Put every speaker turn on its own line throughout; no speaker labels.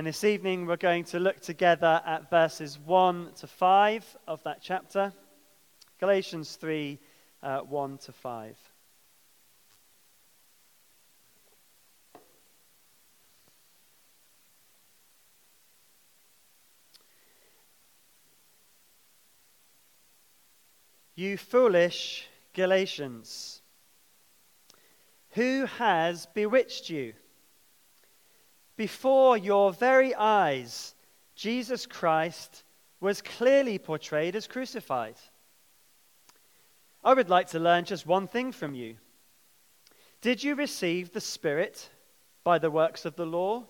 And this evening we're going to look together at verses 1 to 5 of that chapter. Galatians 3 uh, 1 to 5. You foolish Galatians, who has bewitched you? Before your very eyes, Jesus Christ was clearly portrayed as crucified. I would like to learn just one thing from you. Did you receive the Spirit by the works of the law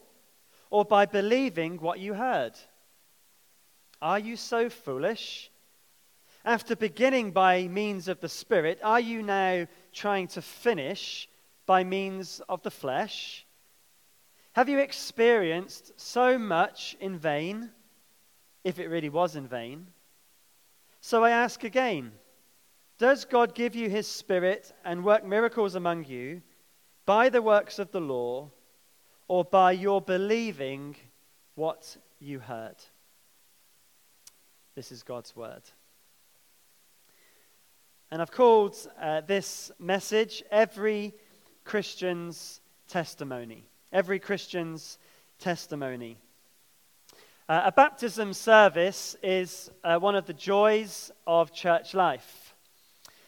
or by believing what you heard? Are you so foolish? After beginning by means of the Spirit, are you now trying to finish by means of the flesh? Have you experienced so much in vain, if it really was in vain? So I ask again Does God give you his Spirit and work miracles among you by the works of the law or by your believing what you heard? This is God's word. And I've called uh, this message Every Christian's Testimony. Every Christian's Testimony. Uh, a baptism service is uh, one of the joys of church life.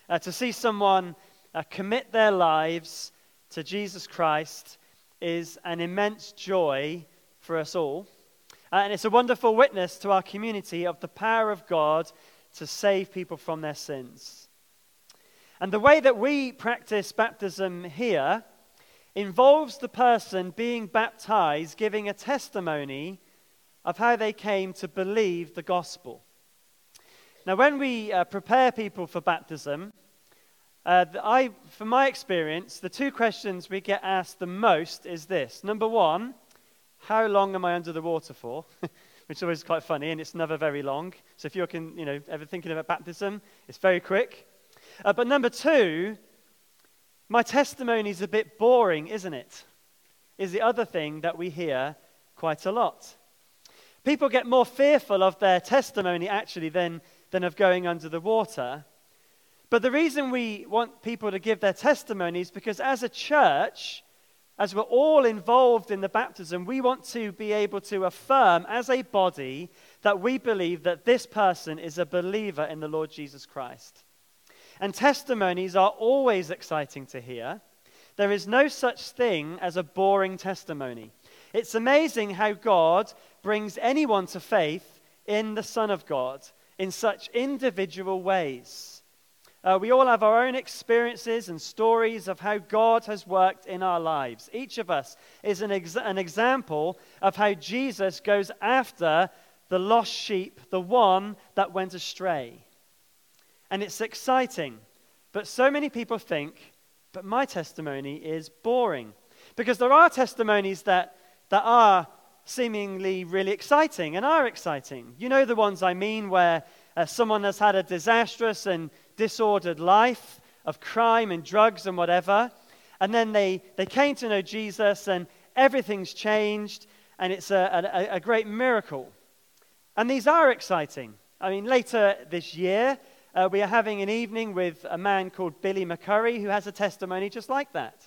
Uh, to see someone uh, commit their lives to Jesus Christ is an immense joy for us all. Uh, and it's a wonderful witness to our community of the power of God to save people from their sins. And the way that we practice baptism here involves the person being baptized giving a testimony of how they came to believe the gospel. Now, when we uh, prepare people for baptism, uh, I, from my experience, the two questions we get asked the most is this. Number one, how long am I under the water for? Which is always quite funny, and it's never very long. So if you're you know, ever thinking about baptism, it's very quick. Uh, but number two, my testimony is a bit boring, isn't it? Is the other thing that we hear quite a lot. People get more fearful of their testimony actually than, than of going under the water. But the reason we want people to give their testimony is because as a church, as we're all involved in the baptism, we want to be able to affirm as a body that we believe that this person is a believer in the Lord Jesus Christ. And testimonies are always exciting to hear. There is no such thing as a boring testimony. It's amazing how God brings anyone to faith in the Son of God in such individual ways. Uh, we all have our own experiences and stories of how God has worked in our lives. Each of us is an, ex- an example of how Jesus goes after the lost sheep, the one that went astray and it's exciting. But so many people think, but my testimony is boring. Because there are testimonies that, that are seemingly really exciting and are exciting. You know the ones I mean, where uh, someone has had a disastrous and disordered life of crime and drugs and whatever, and then they, they came to know Jesus and everything's changed, and it's a, a, a great miracle. And these are exciting. I mean, later this year, uh, we are having an evening with a man called Billy McCurry who has a testimony just like that.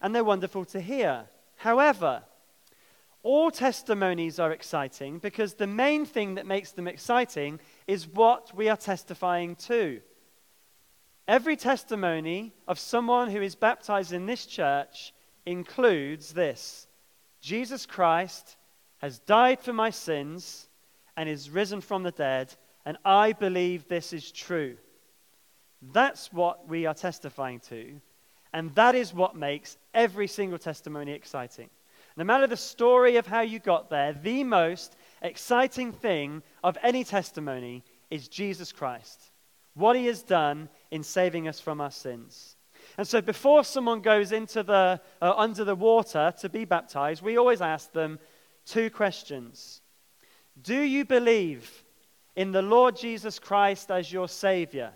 And they're wonderful to hear. However, all testimonies are exciting because the main thing that makes them exciting is what we are testifying to. Every testimony of someone who is baptized in this church includes this Jesus Christ has died for my sins and is risen from the dead and I believe this is true. That's what we are testifying to. And that is what makes every single testimony exciting. No matter the story of how you got there, the most exciting thing of any testimony is Jesus Christ, what he has done in saving us from our sins. And so, before someone goes into the, uh, under the water to be baptized, we always ask them two questions Do you believe in the Lord Jesus Christ as your Savior?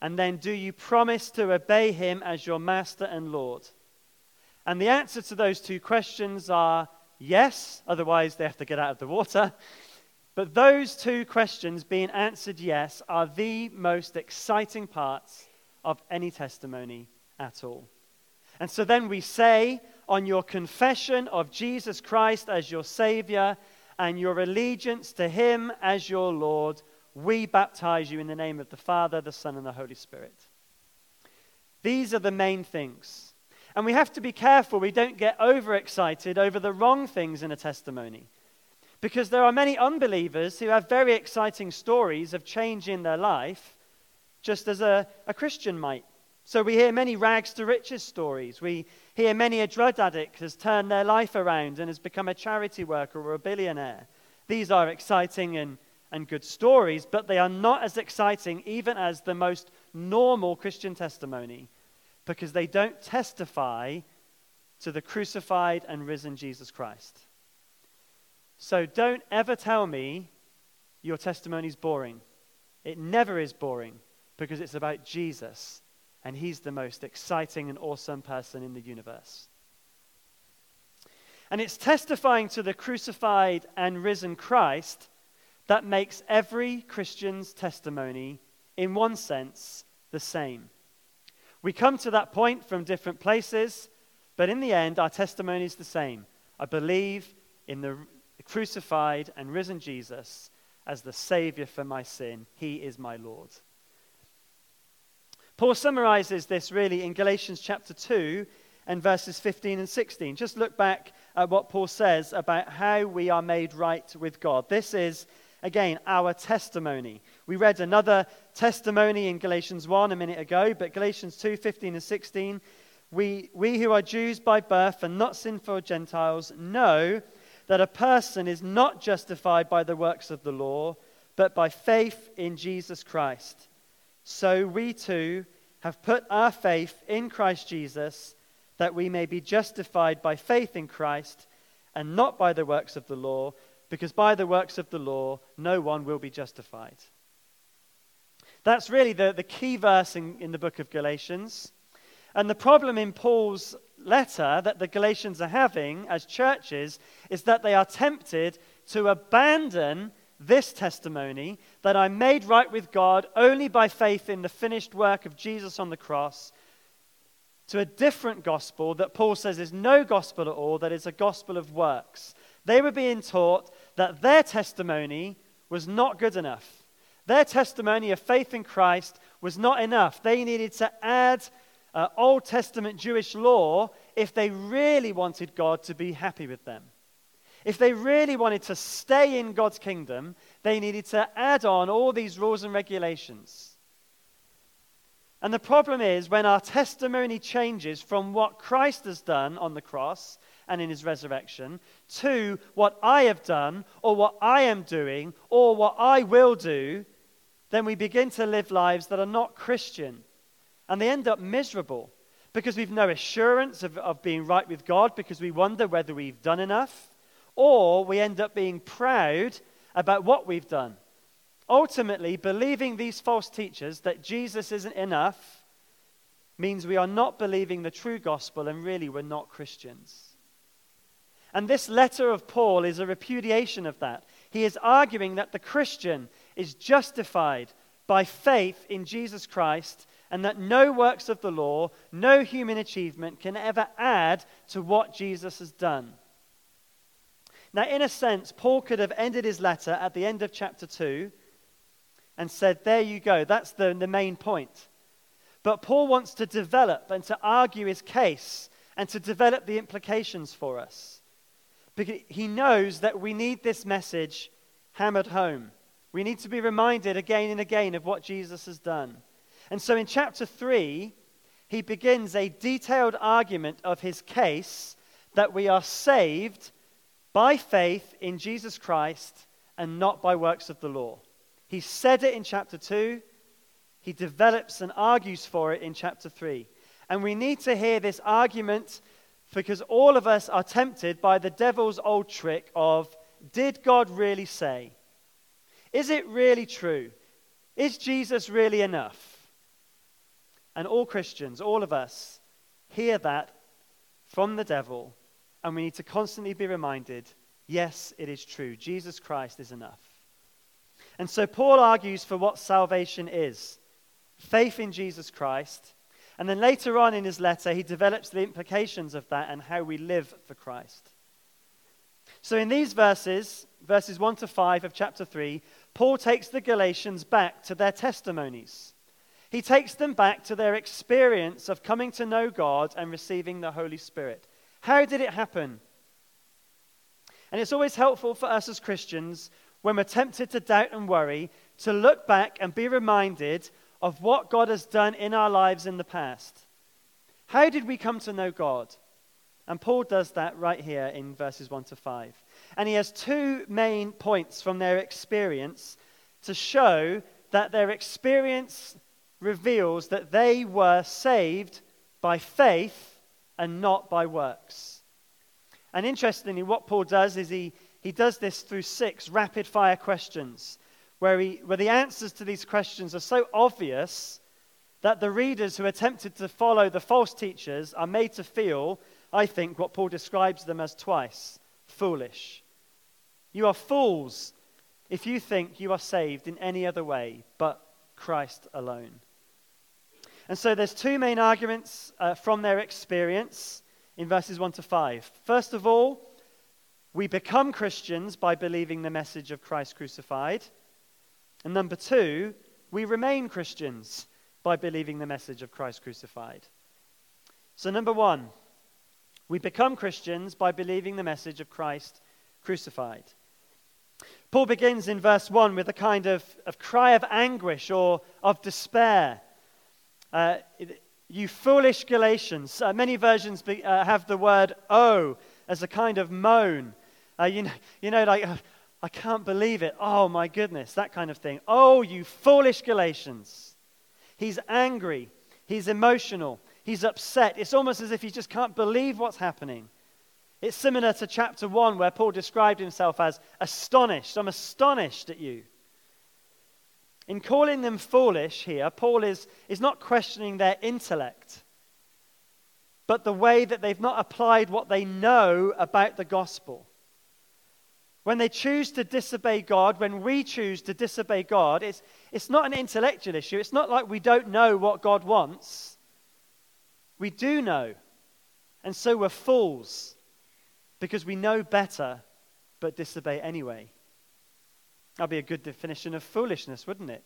And then, do you promise to obey Him as your Master and Lord? And the answer to those two questions are yes, otherwise they have to get out of the water. But those two questions being answered yes are the most exciting parts of any testimony at all. And so then we say, on your confession of Jesus Christ as your Savior and your allegiance to Him as your Lord, we baptize you in the name of the Father, the Son, and the Holy Spirit. These are the main things. And we have to be careful we don't get overexcited over the wrong things in a testimony. Because there are many unbelievers who have very exciting stories of change in their life, just as a, a Christian might. So we hear many rags to riches stories. We hear many a drug addict has turned their life around and has become a charity worker or a billionaire. These are exciting and, and good stories, but they are not as exciting even as the most normal Christian testimony because they don't testify to the crucified and risen Jesus Christ. So don't ever tell me your testimony is boring. It never is boring because it's about Jesus, and he's the most exciting and awesome person in the universe. And it's testifying to the crucified and risen Christ that makes every Christian's testimony, in one sense, the same. We come to that point from different places, but in the end, our testimony is the same. I believe in the crucified and risen Jesus as the Savior for my sin. He is my Lord. Paul summarizes this really in Galatians chapter 2 and verses 15 and 16. Just look back at what Paul says about how we are made right with God. This is, again, our testimony. We read another testimony in Galatians 1 a minute ago, but Galatians 2 15 and 16. We, we who are Jews by birth and not sinful Gentiles know that a person is not justified by the works of the law, but by faith in Jesus Christ. So we too have put our faith in Christ Jesus, that we may be justified by faith in Christ and not by the works of the law, because by the works of the law no one will be justified. That's really the, the key verse in, in the book of Galatians. And the problem in Paul's letter that the Galatians are having as churches is that they are tempted to abandon this testimony that I'm made right with God only by faith in the finished work of Jesus on the cross to a different gospel that Paul says is no gospel at all, that is a gospel of works. They were being taught that their testimony was not good enough. Their testimony of faith in Christ was not enough. They needed to add uh, Old Testament Jewish law if they really wanted God to be happy with them. If they really wanted to stay in God's kingdom, they needed to add on all these rules and regulations. And the problem is when our testimony changes from what Christ has done on the cross and in his resurrection to what I have done or what I am doing or what I will do, then we begin to live lives that are not Christian. And they end up miserable because we've no assurance of, of being right with God because we wonder whether we've done enough, or we end up being proud about what we've done. Ultimately, believing these false teachers that Jesus isn't enough means we are not believing the true gospel and really we're not Christians. And this letter of Paul is a repudiation of that. He is arguing that the Christian is justified by faith in Jesus Christ and that no works of the law, no human achievement can ever add to what Jesus has done. Now, in a sense, Paul could have ended his letter at the end of chapter 2 and said, There you go, that's the, the main point. But Paul wants to develop and to argue his case and to develop the implications for us. Because he knows that we need this message hammered home. We need to be reminded again and again of what Jesus has done. And so in chapter 3, he begins a detailed argument of his case that we are saved by faith in Jesus Christ and not by works of the law. He said it in chapter 2. He develops and argues for it in chapter 3. And we need to hear this argument because all of us are tempted by the devil's old trick of did God really say? Is it really true? Is Jesus really enough? And all Christians, all of us, hear that from the devil and we need to constantly be reminded yes, it is true. Jesus Christ is enough. And so Paul argues for what salvation is faith in Jesus Christ. And then later on in his letter, he develops the implications of that and how we live for Christ. So in these verses, verses 1 to 5 of chapter 3, Paul takes the Galatians back to their testimonies. He takes them back to their experience of coming to know God and receiving the Holy Spirit. How did it happen? And it's always helpful for us as Christians when we're tempted to doubt and worry to look back and be reminded of what God has done in our lives in the past. How did we come to know God? And Paul does that right here in verses 1 to 5. And he has two main points from their experience to show that their experience reveals that they were saved by faith and not by works. And interestingly, what Paul does is he, he does this through six rapid fire questions, where, he, where the answers to these questions are so obvious that the readers who attempted to follow the false teachers are made to feel, I think, what Paul describes them as twice foolish. You are fools if you think you are saved in any other way but Christ alone. And so there's two main arguments uh, from their experience in verses 1 to 5. First of all, we become Christians by believing the message of Christ crucified. And number two, we remain Christians by believing the message of Christ crucified. So, number one, we become Christians by believing the message of Christ crucified. Paul begins in verse 1 with a kind of, of cry of anguish or of despair. Uh, you foolish Galatians. Uh, many versions be, uh, have the word oh as a kind of moan. Uh, you, know, you know, like, uh, I can't believe it. Oh my goodness, that kind of thing. Oh, you foolish Galatians. He's angry. He's emotional. He's upset. It's almost as if he just can't believe what's happening. It's similar to chapter 1, where Paul described himself as astonished. I'm astonished at you. In calling them foolish here, Paul is, is not questioning their intellect, but the way that they've not applied what they know about the gospel. When they choose to disobey God, when we choose to disobey God, it's, it's not an intellectual issue. It's not like we don't know what God wants. We do know. And so we're fools because we know better but disobey anyway. That'd be a good definition of foolishness, wouldn't it?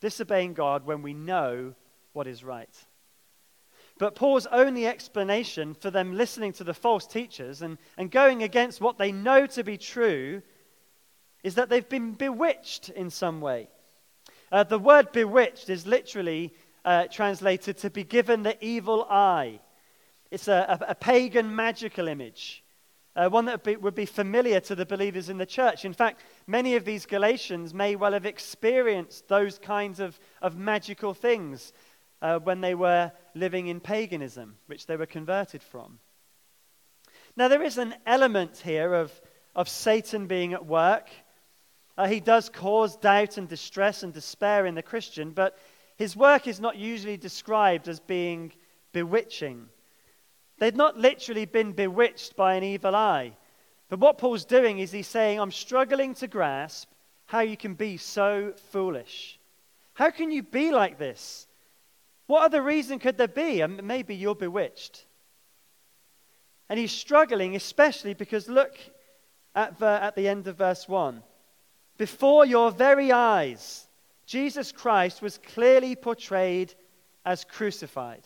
Disobeying God when we know what is right. But Paul's only explanation for them listening to the false teachers and, and going against what they know to be true is that they've been bewitched in some way. Uh, the word bewitched is literally uh, translated to be given the evil eye. It's a, a, a pagan magical image uh, one that would be, would be familiar to the believers in the church. In fact, many of these Galatians may well have experienced those kinds of, of magical things uh, when they were living in paganism, which they were converted from. Now, there is an element here of, of Satan being at work. Uh, he does cause doubt and distress and despair in the Christian, but his work is not usually described as being bewitching They'd not literally been bewitched by an evil eye. But what Paul's doing is he's saying, I'm struggling to grasp how you can be so foolish. How can you be like this? What other reason could there be? And maybe you're bewitched. And he's struggling, especially because look at, the, at the end of verse 1. Before your very eyes, Jesus Christ was clearly portrayed as crucified.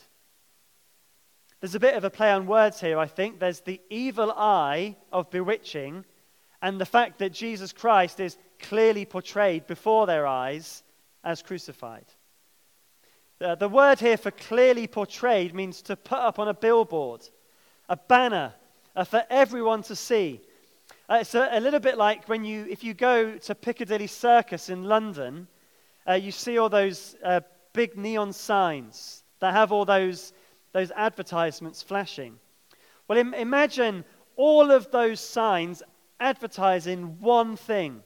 There's a bit of a play on words here, I think. There's the evil eye of bewitching, and the fact that Jesus Christ is clearly portrayed before their eyes as crucified. Uh, the word here for clearly portrayed means to put up on a billboard, a banner uh, for everyone to see. Uh, it's a, a, little bit like when you, if you go to Piccadilly Circus in London, uh, you see all those uh, big neon signs that have all those those advertisements flashing. Well, Im- imagine all of those signs advertising one thing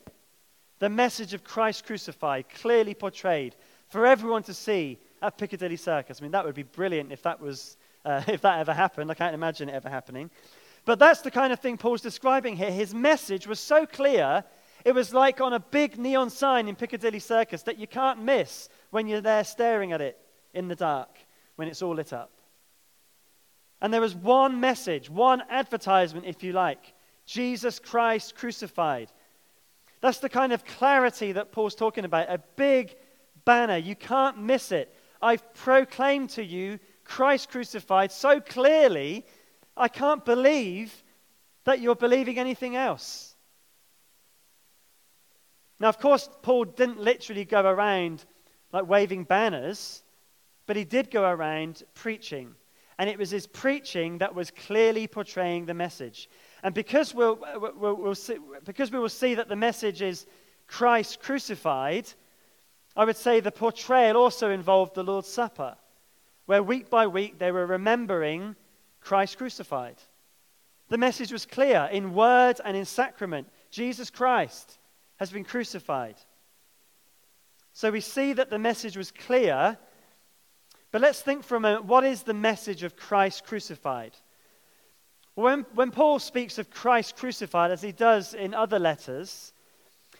the message of Christ crucified, clearly portrayed for everyone to see at Piccadilly Circus. I mean, that would be brilliant if that, was, uh, if that ever happened. I can't imagine it ever happening. But that's the kind of thing Paul's describing here. His message was so clear, it was like on a big neon sign in Piccadilly Circus that you can't miss when you're there staring at it in the dark when it's all lit up. And there was one message, one advertisement, if you like Jesus Christ crucified. That's the kind of clarity that Paul's talking about. A big banner. You can't miss it. I've proclaimed to you Christ crucified so clearly, I can't believe that you're believing anything else. Now, of course, Paul didn't literally go around like waving banners, but he did go around preaching. And it was his preaching that was clearly portraying the message. And because, we'll, we'll, we'll see, because we will see that the message is Christ crucified, I would say the portrayal also involved the Lord's Supper, where week by week they were remembering Christ crucified. The message was clear in word and in sacrament Jesus Christ has been crucified. So we see that the message was clear, but let's think for a moment what is the message of Christ crucified? When, when Paul speaks of Christ crucified, as he does in other letters,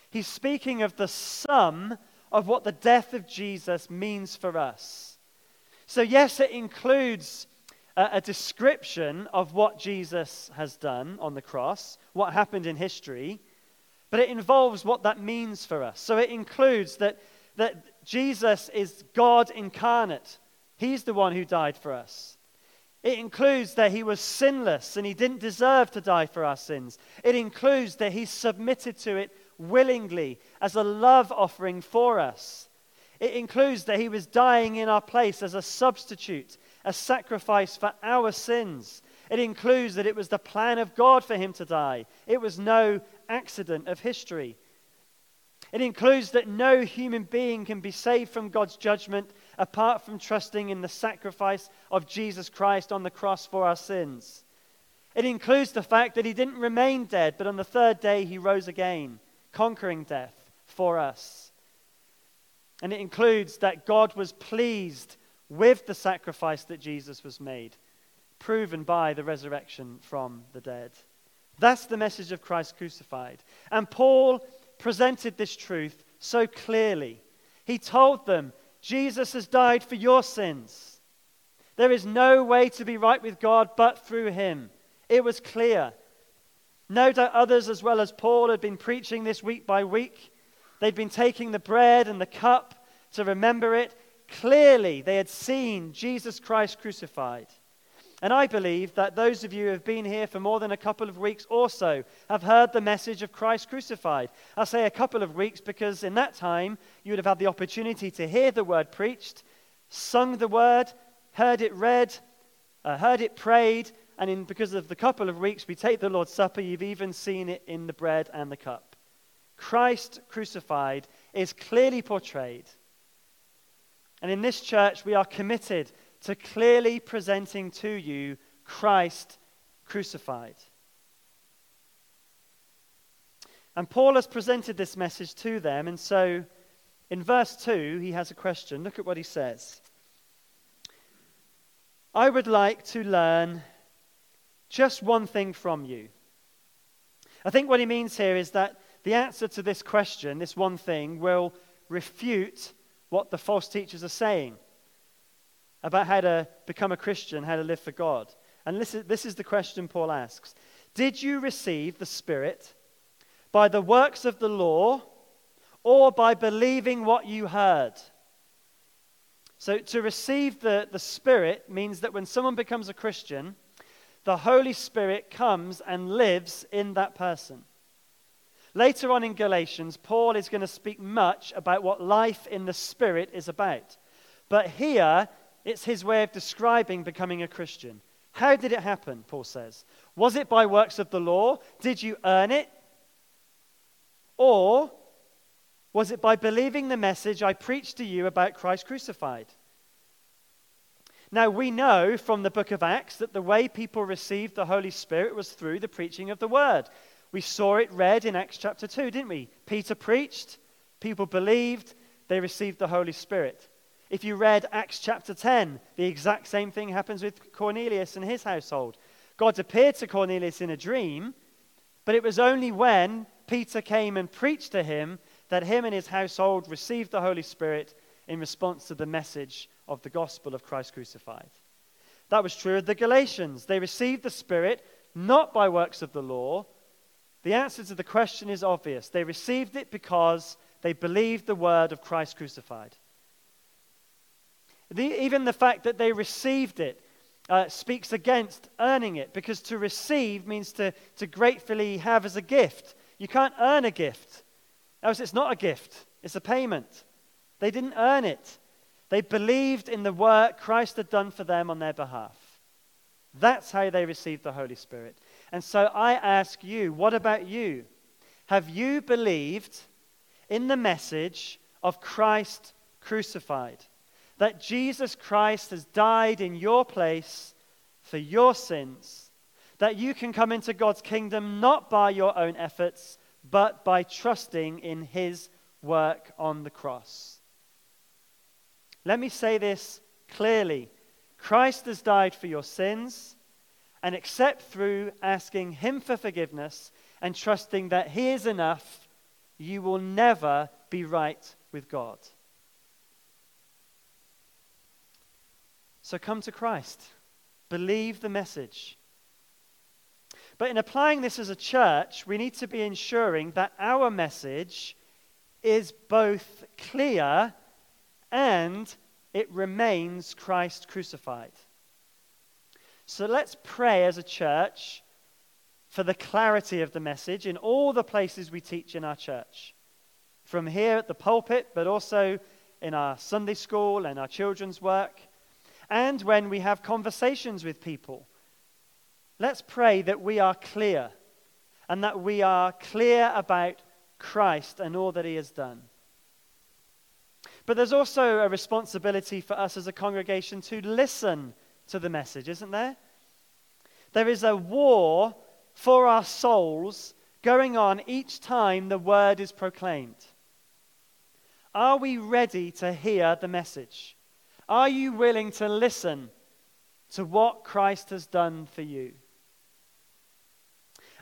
he's speaking of the sum of what the death of Jesus means for us. So, yes, it includes a, a description of what Jesus has done on the cross, what happened in history, but it involves what that means for us. So, it includes that, that Jesus is God incarnate, He's the one who died for us. It includes that he was sinless and he didn't deserve to die for our sins. It includes that he submitted to it willingly as a love offering for us. It includes that he was dying in our place as a substitute, a sacrifice for our sins. It includes that it was the plan of God for him to die. It was no accident of history. It includes that no human being can be saved from God's judgment apart from trusting in the sacrifice of Jesus Christ on the cross for our sins. It includes the fact that he didn't remain dead, but on the third day he rose again, conquering death for us. And it includes that God was pleased with the sacrifice that Jesus was made, proven by the resurrection from the dead. That's the message of Christ crucified. And Paul presented this truth so clearly. He told them, Jesus has died for your sins. There is no way to be right with God but through him. It was clear. No doubt others, as well as Paul, had been preaching this week by week. They'd been taking the bread and the cup to remember it. Clearly, they had seen Jesus Christ crucified. And I believe that those of you who have been here for more than a couple of weeks or so have heard the message of Christ crucified. I say a couple of weeks because in that time you would have had the opportunity to hear the word preached, sung the word, heard it read, uh, heard it prayed, and in, because of the couple of weeks we take the Lord's Supper, you've even seen it in the bread and the cup. Christ crucified is clearly portrayed. And in this church, we are committed to clearly presenting to you Christ crucified. And Paul has presented this message to them, and so in verse 2, he has a question. Look at what he says. I would like to learn just one thing from you. I think what he means here is that the answer to this question, this one thing, will refute what the false teachers are saying about how to become a Christian, how to live for God. And this is, this is the question Paul asks Did you receive the Spirit by the works of the law or by believing what you heard? So, to receive the, the Spirit means that when someone becomes a Christian, the Holy Spirit comes and lives in that person. Later on in Galatians, Paul is going to speak much about what life in the Spirit is about. But here, it's his way of describing becoming a Christian. How did it happen, Paul says? Was it by works of the law? Did you earn it? Or was it by believing the message I preached to you about Christ crucified? Now, we know from the book of Acts that the way people received the Holy Spirit was through the preaching of the word. We saw it read in Acts chapter 2, didn't we? Peter preached, people believed, they received the Holy Spirit. If you read Acts chapter 10, the exact same thing happens with Cornelius and his household. God appeared to Cornelius in a dream, but it was only when Peter came and preached to him that him and his household received the Holy Spirit in response to the message of the gospel of Christ crucified. That was true of the Galatians. They received the Spirit not by works of the law. The answer to the question is obvious. They received it because they believed the word of Christ crucified. The, even the fact that they received it uh, speaks against earning it because to receive means to, to gratefully have as a gift. You can't earn a gift. Else, it's not a gift, it's a payment. They didn't earn it. They believed in the work Christ had done for them on their behalf. That's how they received the Holy Spirit. And so I ask you, what about you? Have you believed in the message of Christ crucified? That Jesus Christ has died in your place for your sins, that you can come into God's kingdom not by your own efforts, but by trusting in his work on the cross. Let me say this clearly Christ has died for your sins, and except through asking him for forgiveness and trusting that he is enough, you will never be right with God. So come to Christ. Believe the message. But in applying this as a church, we need to be ensuring that our message is both clear and it remains Christ crucified. So let's pray as a church for the clarity of the message in all the places we teach in our church. From here at the pulpit, but also in our Sunday school and our children's work, and when we have conversations with people Let's pray that we are clear and that we are clear about Christ and all that he has done. But there's also a responsibility for us as a congregation to listen to the message, isn't there? There is a war for our souls going on each time the word is proclaimed. Are we ready to hear the message? Are you willing to listen to what Christ has done for you?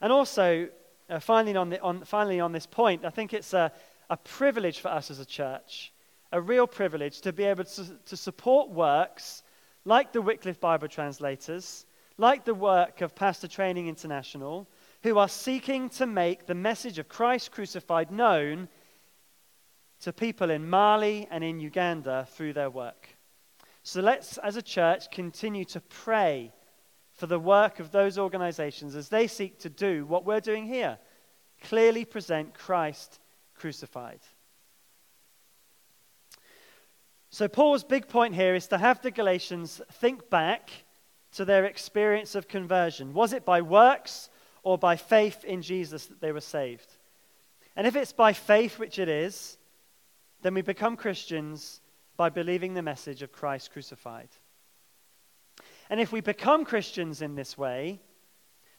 And also, uh, finally, on the, on, finally, on this point, I think it's a, a privilege for us as a church, a real privilege to be able to, to support works like the Wycliffe Bible translators, like the work of Pastor Training International, who are seeking to make the message of Christ crucified known to people in Mali and in Uganda through their work. So let's, as a church, continue to pray for the work of those organizations as they seek to do what we're doing here clearly present Christ crucified. So, Paul's big point here is to have the Galatians think back to their experience of conversion. Was it by works or by faith in Jesus that they were saved? And if it's by faith, which it is, then we become Christians by believing the message of Christ crucified. And if we become Christians in this way,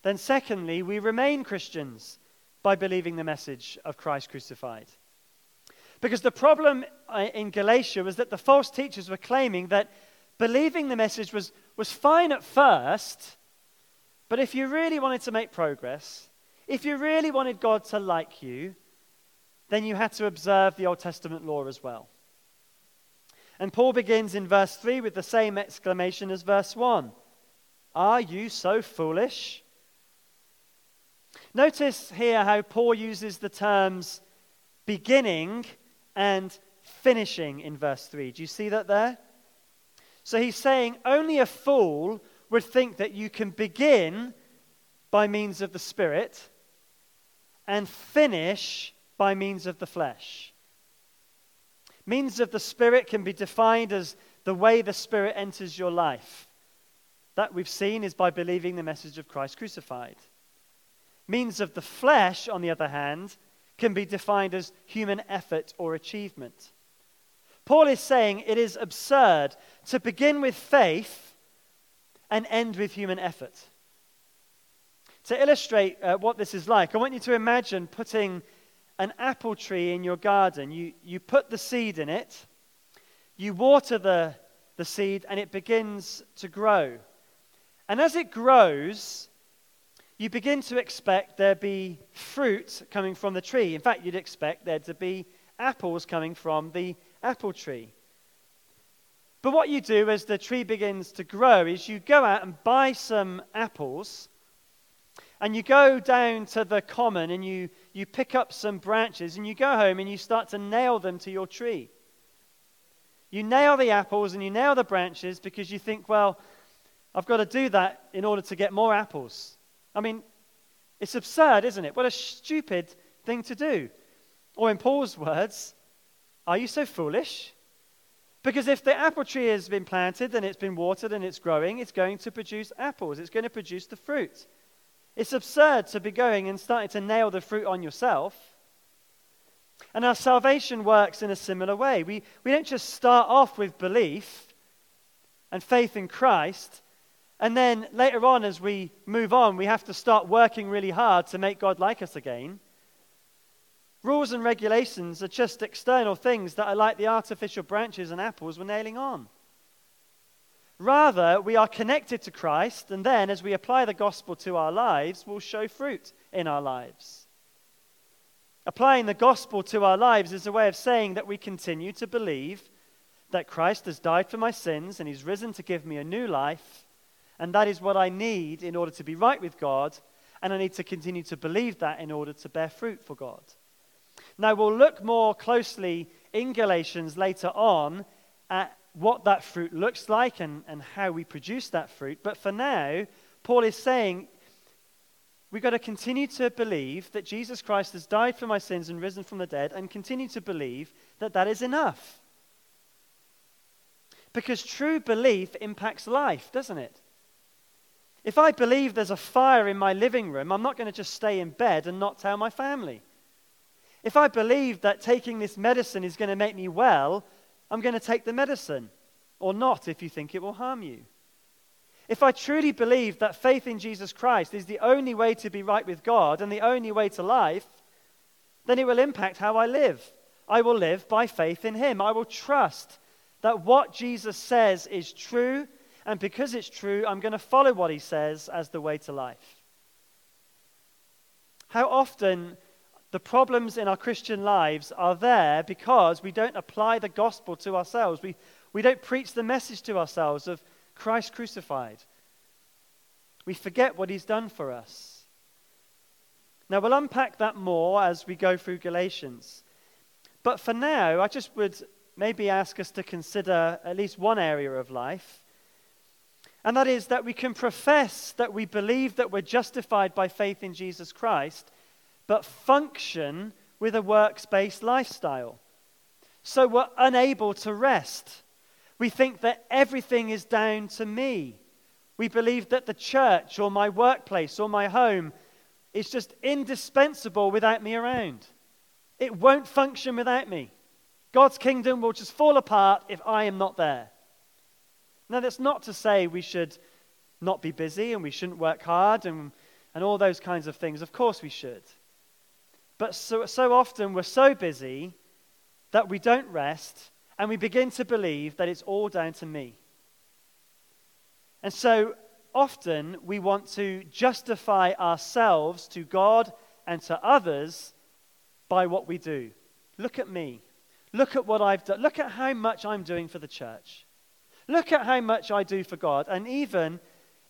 then secondly, we remain Christians by believing the message of Christ crucified. Because the problem uh, in Galatia was that the false teachers were claiming that believing the message was, was fine at first, but if you really wanted to make progress, if you really wanted God to like you, then you had to observe the Old Testament law as well. And Paul begins in verse 3 with the same exclamation as verse 1 Are you so foolish? Notice here how Paul uses the terms beginning and finishing in verse 3. Do you see that there? So he's saying only a fool would think that you can begin by means of the Spirit and finish by means of the flesh. Means of the Spirit can be defined as the way the Spirit enters your life. That we've seen is by believing the message of Christ crucified. Means of the flesh, on the other hand, can be defined as human effort or achievement. Paul is saying it is absurd to begin with faith and end with human effort. To illustrate uh, what this is like, I want you to imagine putting an apple tree in your garden. You, you put the seed in it, you water the, the seed, and it begins to grow. And as it grows, you begin to expect there be fruit coming from the tree. In fact, you'd expect there to be apples coming from the apple tree. But what you do as the tree begins to grow is you go out and buy some apples and you go down to the common and you, you pick up some branches and you go home and you start to nail them to your tree. You nail the apples and you nail the branches because you think, well, I've got to do that in order to get more apples. I mean, it's absurd, isn't it? What a stupid thing to do. Or in Paul's words, are you so foolish? Because if the apple tree has been planted and it's been watered and it's growing, it's going to produce apples. It's going to produce the fruit. It's absurd to be going and starting to nail the fruit on yourself. And our salvation works in a similar way. We, we don't just start off with belief and faith in Christ, and then later on, as we move on, we have to start working really hard to make God like us again. Rules and regulations are just external things that are like the artificial branches and apples we're nailing on. Rather, we are connected to Christ, and then as we apply the gospel to our lives, we'll show fruit in our lives. Applying the gospel to our lives is a way of saying that we continue to believe that Christ has died for my sins and he's risen to give me a new life, and that is what I need in order to be right with God, and I need to continue to believe that in order to bear fruit for God. Now, we'll look more closely in Galatians later on at what that fruit looks like and, and how we produce that fruit. But for now, Paul is saying we've got to continue to believe that Jesus Christ has died for my sins and risen from the dead, and continue to believe that that is enough. Because true belief impacts life, doesn't it? If I believe there's a fire in my living room, I'm not going to just stay in bed and not tell my family. If I believe that taking this medicine is going to make me well, I'm going to take the medicine, or not if you think it will harm you. If I truly believe that faith in Jesus Christ is the only way to be right with God and the only way to life, then it will impact how I live. I will live by faith in Him. I will trust that what Jesus says is true, and because it's true, I'm going to follow what He says as the way to life. How often the problems in our Christian lives are there because we don't apply the gospel to ourselves. We, we don't preach the message to ourselves of Christ crucified. We forget what he's done for us. Now, we'll unpack that more as we go through Galatians. But for now, I just would maybe ask us to consider at least one area of life. And that is that we can profess that we believe that we're justified by faith in Jesus Christ but function with a works based lifestyle. So we're unable to rest. We think that everything is down to me. We believe that the church or my workplace or my home is just indispensable without me around. It won't function without me. God's kingdom will just fall apart if I am not there. Now, that's not to say we should not be busy and we shouldn't work hard and, and all those kinds of things. Of course, we should. But so, so often we're so busy that we don't rest and we begin to believe that it's all down to me. And so often we want to justify ourselves to God and to others by what we do. Look at me. Look at what I've done. Look at how much I'm doing for the church. Look at how much I do for God. And even,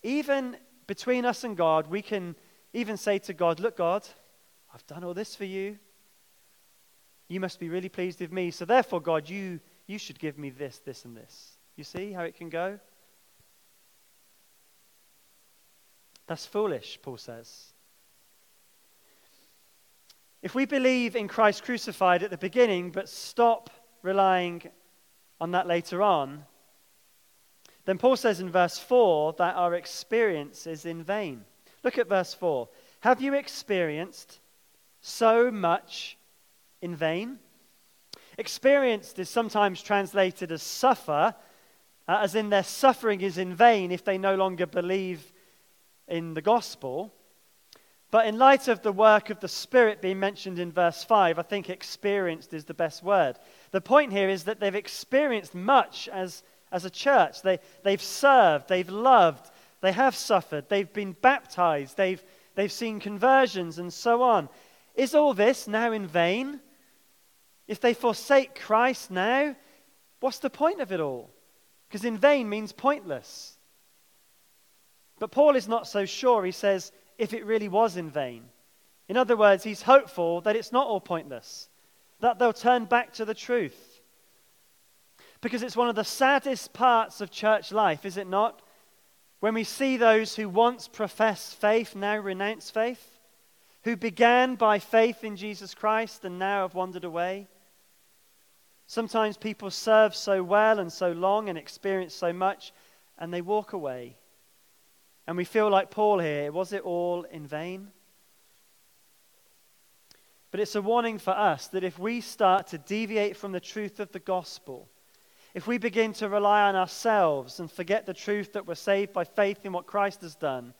even between us and God, we can even say to God, Look, God, I've done all this for you. You must be really pleased with me. So, therefore, God, you, you should give me this, this, and this. You see how it can go? That's foolish, Paul says. If we believe in Christ crucified at the beginning but stop relying on that later on, then Paul says in verse 4 that our experience is in vain. Look at verse 4. Have you experienced so much in vain. Experienced is sometimes translated as suffer, uh, as in their suffering is in vain if they no longer believe in the gospel. But in light of the work of the Spirit being mentioned in verse 5, I think experienced is the best word. The point here is that they've experienced much as, as a church. They, they've served, they've loved, they have suffered, they've been baptized, they've, they've seen conversions, and so on. Is all this now in vain? If they forsake Christ now, what's the point of it all? Because in vain means pointless. But Paul is not so sure. He says, if it really was in vain. In other words, he's hopeful that it's not all pointless, that they'll turn back to the truth. Because it's one of the saddest parts of church life, is it not? When we see those who once professed faith now renounce faith, who began by faith in Jesus Christ and now have wandered away. Sometimes people serve so well and so long and experience so much, and they walk away. And we feel like Paul here was it all in vain? But it's a warning for us that if we start to deviate from the truth of the gospel, if we begin to rely on ourselves and forget the truth that we're saved by faith in what Christ has done,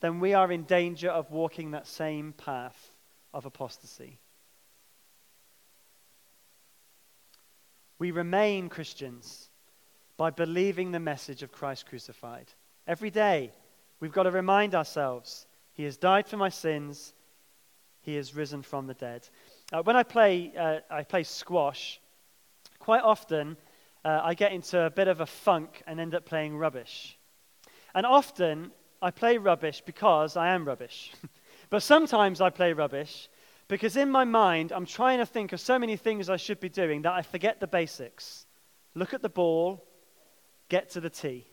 then we are in danger of walking that same path of apostasy. We remain Christians by believing the message of Christ crucified. Every day, we've got to remind ourselves He has died for my sins, He has risen from the dead. Uh, when I play, uh, I play squash, quite often uh, I get into a bit of a funk and end up playing rubbish. And often I play rubbish because I am rubbish. but sometimes I play rubbish because in my mind, I'm trying to think of so many things I should be doing that I forget the basics. Look at the ball, get to the T.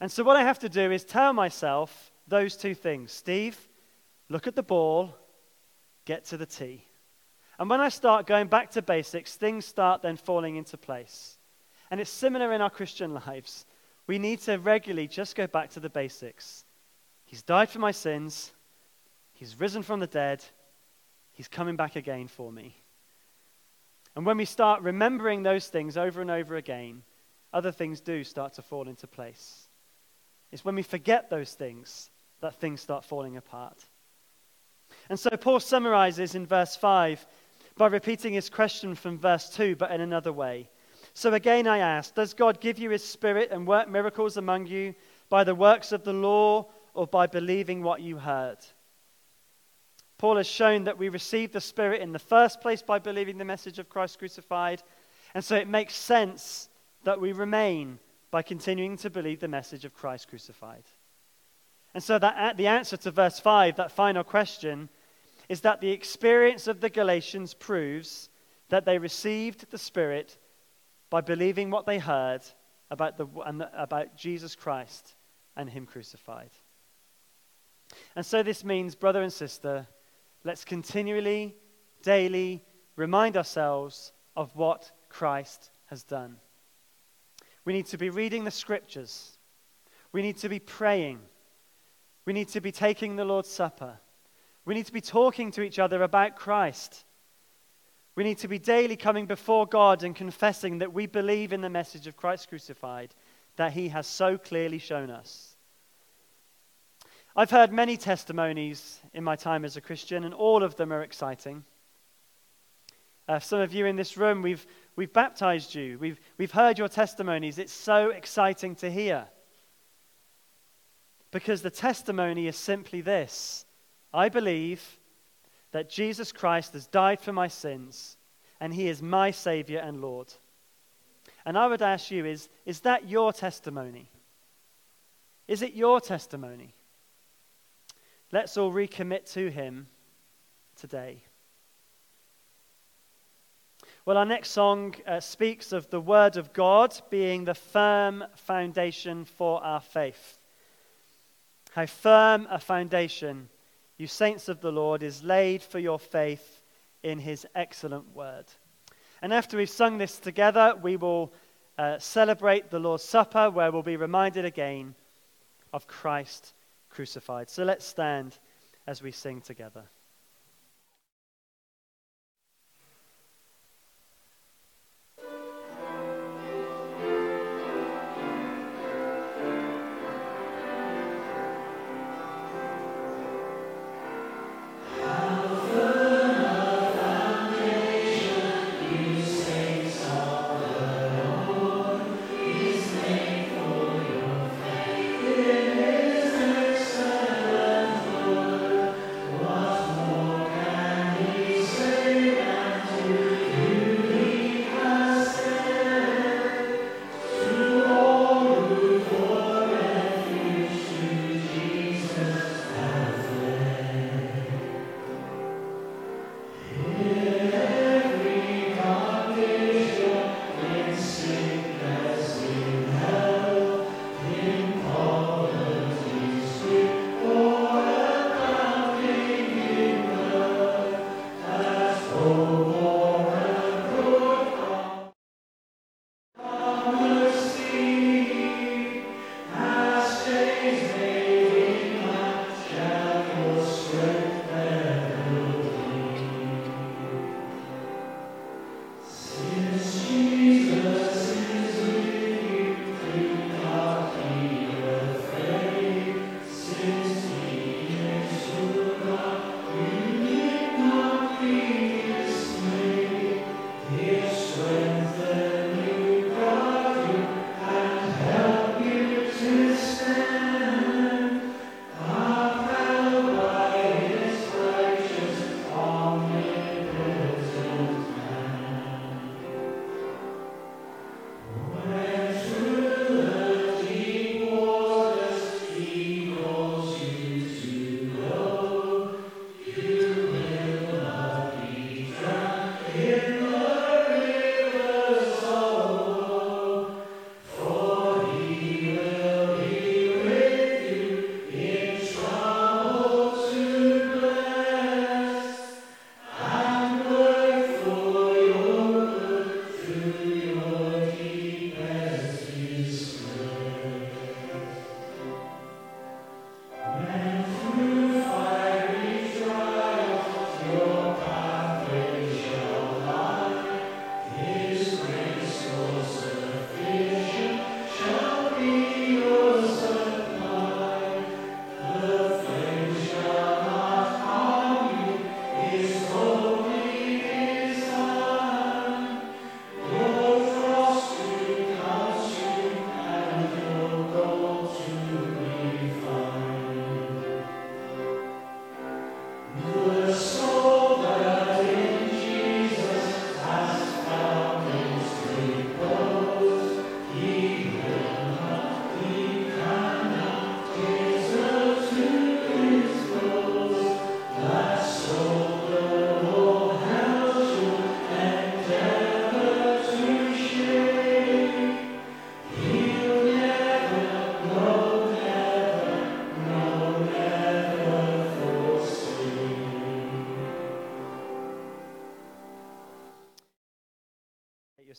And so, what I have to do is tell myself those two things Steve, look at the ball, get to the T. And when I start going back to basics, things start then falling into place. And it's similar in our Christian lives. We need to regularly just go back to the basics. He's died for my sins, He's risen from the dead, He's coming back again for me. And when we start remembering those things over and over again, other things do start to fall into place. It's when we forget those things that things start falling apart. And so Paul summarizes in verse 5 by repeating his question from verse 2, but in another way. So again, I ask Does God give you his spirit and work miracles among you by the works of the law or by believing what you heard? Paul has shown that we receive the Spirit in the first place by believing the message of Christ crucified. And so it makes sense that we remain by continuing to believe the message of Christ crucified. And so that uh, the answer to verse 5, that final question, is that the experience of the Galatians proves that they received the Spirit by believing what they heard about, the, about Jesus Christ and Him crucified. And so this means, brother and sister, let's continually, daily remind ourselves of what Christ has done. We need to be reading the scriptures. We need to be praying. We need to be taking the Lord's Supper. We need to be talking to each other about Christ. We need to be daily coming before God and confessing that we believe in the message of Christ crucified that He has so clearly shown us. I've heard many testimonies in my time as a Christian, and all of them are exciting. Uh, some of you in this room, we've, we've baptized you. We've, we've heard your testimonies. It's so exciting to hear. Because the testimony is simply this I believe that Jesus Christ has died for my sins, and he is my Savior and Lord. And I would ask you, is, is that your testimony? Is it your testimony? Let's all recommit to Him today. Well, our next song uh, speaks of the Word of God being the firm foundation for our faith. How firm a foundation, you saints of the Lord, is laid for your faith in His excellent Word. And after we've sung this together, we will uh, celebrate the Lord's Supper, where we'll be reminded again of Christ crucified. So let's stand as we sing together.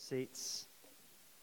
Seats.